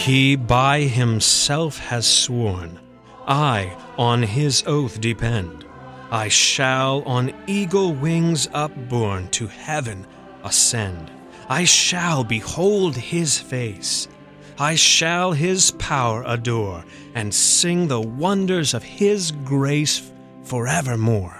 He by himself has sworn, I on his oath depend. I shall on eagle wings upborne to heaven ascend. I shall behold his face. I shall his power adore and sing the wonders of his grace forevermore.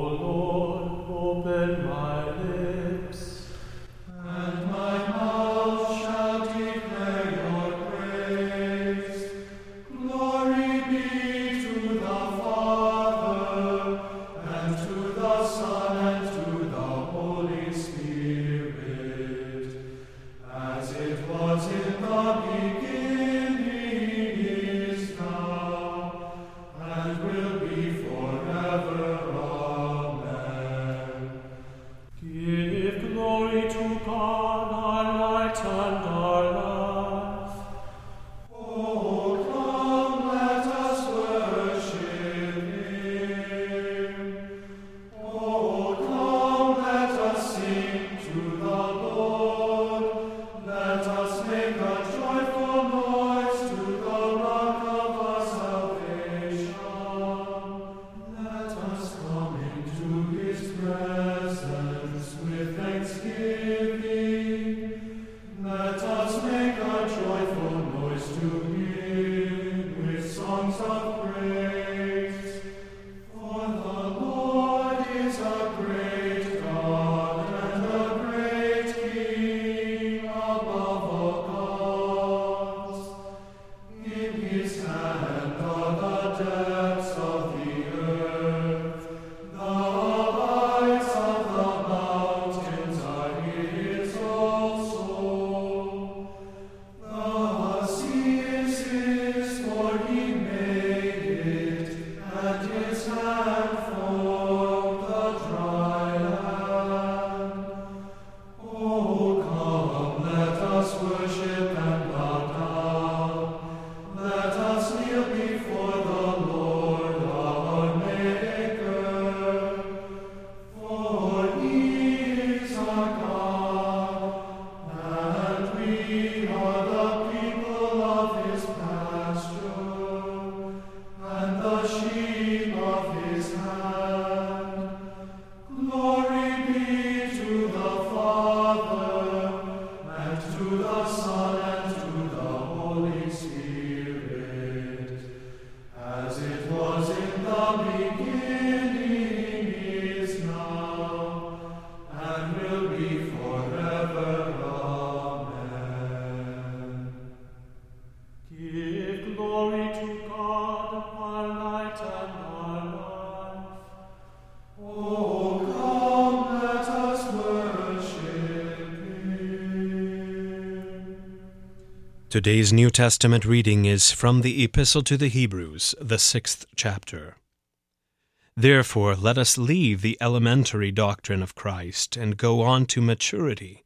time for Today's New Testament reading is from the Epistle to the Hebrews, the sixth chapter. Therefore, let us leave the elementary doctrine of Christ and go on to maturity,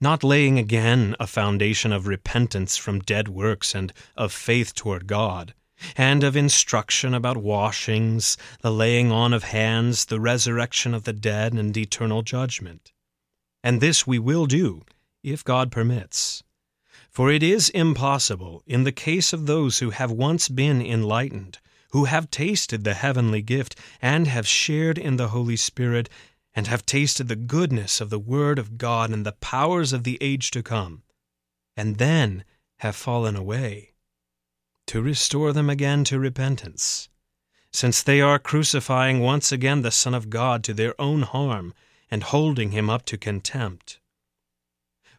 not laying again a foundation of repentance from dead works and of faith toward God, and of instruction about washings, the laying on of hands, the resurrection of the dead, and eternal judgment. And this we will do, if God permits. For it is impossible, in the case of those who have once been enlightened, who have tasted the heavenly gift, and have shared in the Holy Spirit, and have tasted the goodness of the Word of God and the powers of the age to come, and then have fallen away, to restore them again to repentance, since they are crucifying once again the Son of God to their own harm, and holding him up to contempt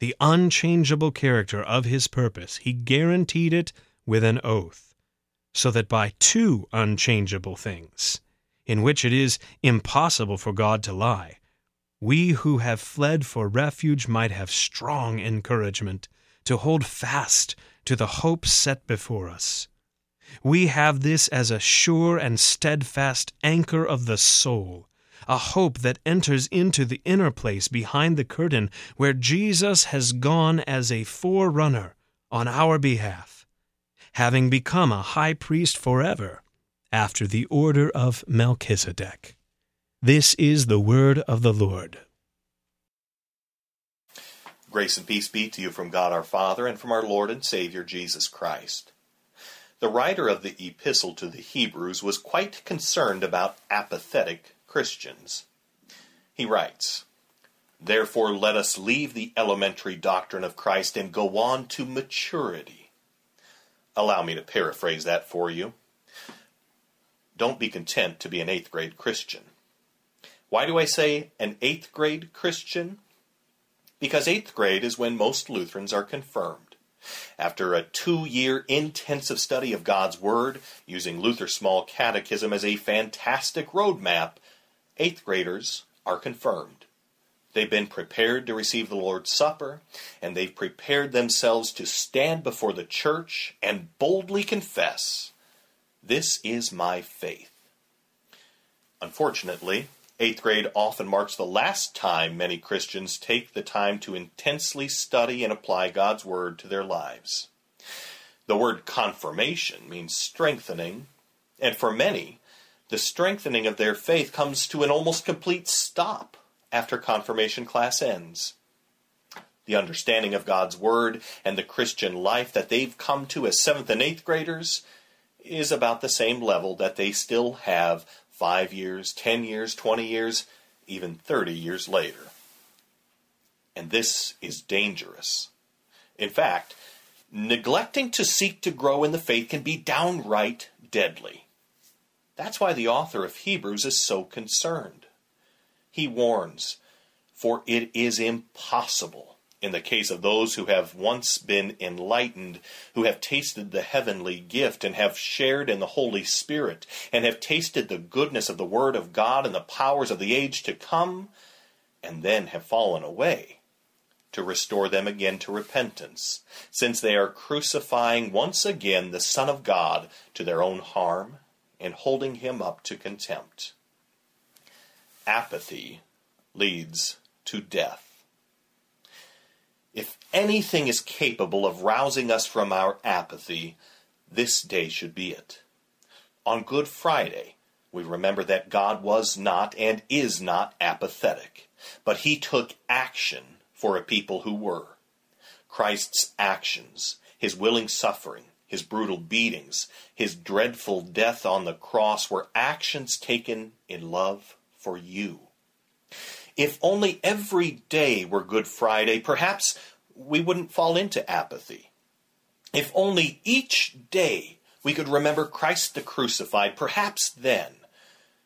the unchangeable character of his purpose, he guaranteed it with an oath, so that by two unchangeable things, in which it is impossible for God to lie, we who have fled for refuge might have strong encouragement to hold fast to the hope set before us. We have this as a sure and steadfast anchor of the soul, a hope that enters into the inner place behind the curtain where Jesus has gone as a forerunner on our behalf, having become a high priest forever after the order of Melchizedek. This is the word of the Lord. Grace and peace be to you from God our Father and from our Lord and Savior Jesus Christ. The writer of the epistle to the Hebrews was quite concerned about apathetic Christians. He writes, Therefore let us leave the elementary doctrine of Christ and go on to maturity. Allow me to paraphrase that for you. Don't be content to be an eighth grade Christian. Why do I say an eighth grade Christian? Because eighth grade is when most Lutherans are confirmed. After a two year intensive study of God's Word, using Luther's Small Catechism as a fantastic roadmap, eighth graders are confirmed. They've been prepared to receive the Lord's Supper, and they've prepared themselves to stand before the church and boldly confess, This is my faith. Unfortunately, Eighth grade often marks the last time many Christians take the time to intensely study and apply God's Word to their lives. The word confirmation means strengthening, and for many, the strengthening of their faith comes to an almost complete stop after confirmation class ends. The understanding of God's Word and the Christian life that they've come to as seventh and eighth graders is about the same level that they still have five years, 10 years, 20 years, even 30 years later. And this is dangerous. In fact, neglecting to seek to grow in the faith can be downright deadly. That's why the author of Hebrews is so concerned. He warns, For it is impossible in the case of those who have once been enlightened, who have tasted the heavenly gift and have shared in the Holy Spirit, and have tasted the goodness of the Word of God and the powers of the age to come, and then have fallen away, to restore them again to repentance, since they are crucifying once again the Son of God to their own harm and holding him up to contempt. Apathy leads to death. If anything is capable of rousing us from our apathy, this day should be it. On Good Friday, we remember that God was not and is not apathetic, but he took action for a people who were. Christ's actions, his willing suffering, his brutal beatings, his dreadful death on the cross were actions taken in love for you. If only every day were Good Friday, perhaps we wouldn't fall into apathy. If only each day we could remember Christ the crucified, perhaps then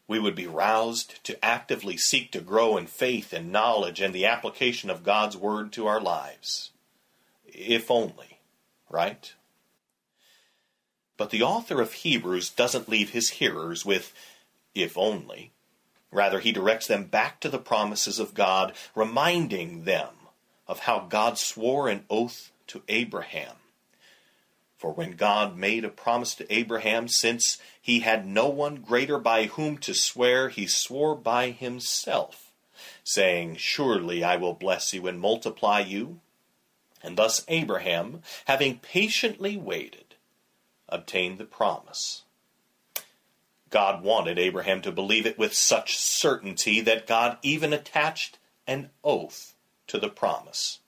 we would be roused to actively seek to grow in faith and knowledge and the application of God's Word to our lives. If only, right? But the author of Hebrews doesn't leave his hearers with, if only. Rather, he directs them back to the promises of God, reminding them of how God swore an oath to Abraham. For when God made a promise to Abraham, since he had no one greater by whom to swear, he swore by himself, saying, Surely I will bless you and multiply you. And thus Abraham, having patiently waited, obtained the promise. God wanted Abraham to believe it with such certainty that God even attached an oath to the promise.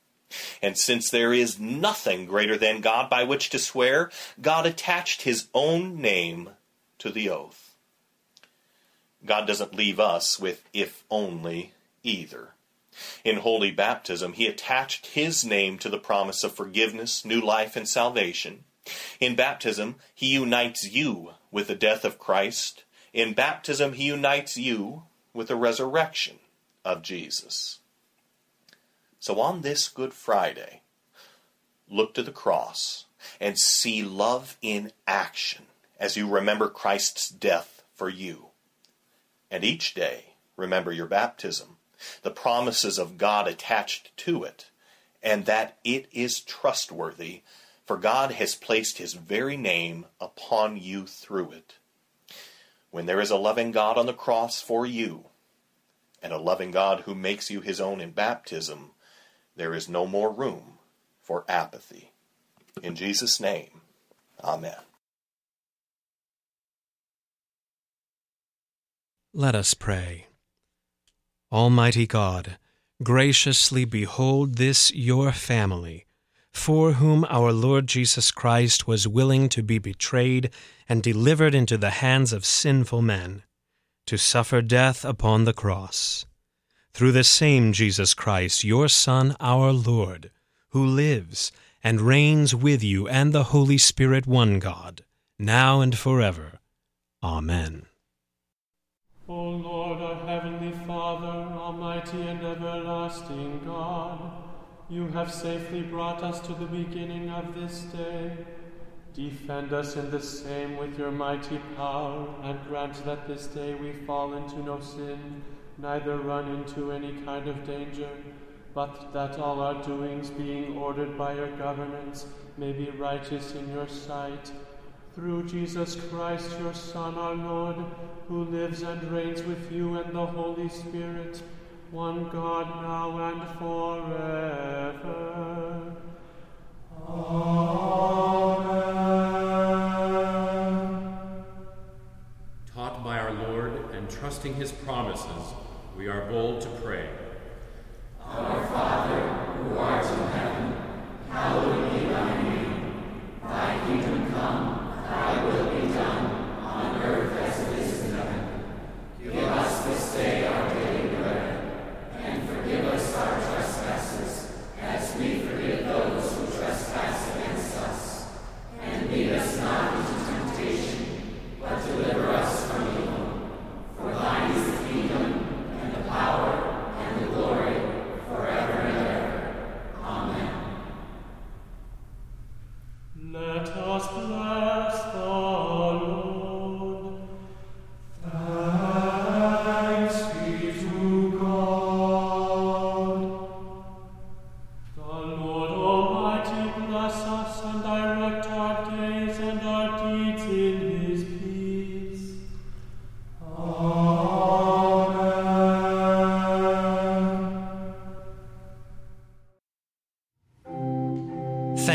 And since there is nothing greater than God by which to swear, God attached his own name to the oath. God doesn't leave us with if only either. In holy baptism, he attached his name to the promise of forgiveness, new life, and salvation. In baptism, he unites you with the death of Christ. In baptism, he unites you with the resurrection of Jesus. So on this Good Friday, look to the cross and see love in action as you remember Christ's death for you. And each day, remember your baptism, the promises of God attached to it, and that it is trustworthy, for God has placed his very name upon you through it. When there is a loving God on the cross for you, and a loving God who makes you his own in baptism, there is no more room for apathy. In Jesus' name, Amen. Let us pray. Almighty God, graciously behold this your family, for whom our Lord Jesus Christ was willing to be betrayed and delivered into the hands of sinful men, to suffer death upon the cross through the same Jesus Christ, your Son, our Lord, who lives and reigns with you and the Holy Spirit, one God, now and forever. Amen. O Lord, our heavenly Father, almighty and everlasting God, you have safely brought us to the beginning of this day. Defend us in the same with your mighty power, and grant that this day we fall into no sin neither run into any kind of danger, but that all our doings, being ordered by your governance, may be righteous in your sight. Through Jesus Christ, your Son, our Lord, who lives and reigns with you and the Holy Spirit, one God now and forever. Amen. Taught by our Lord and trusting his promises, we are bold to pray.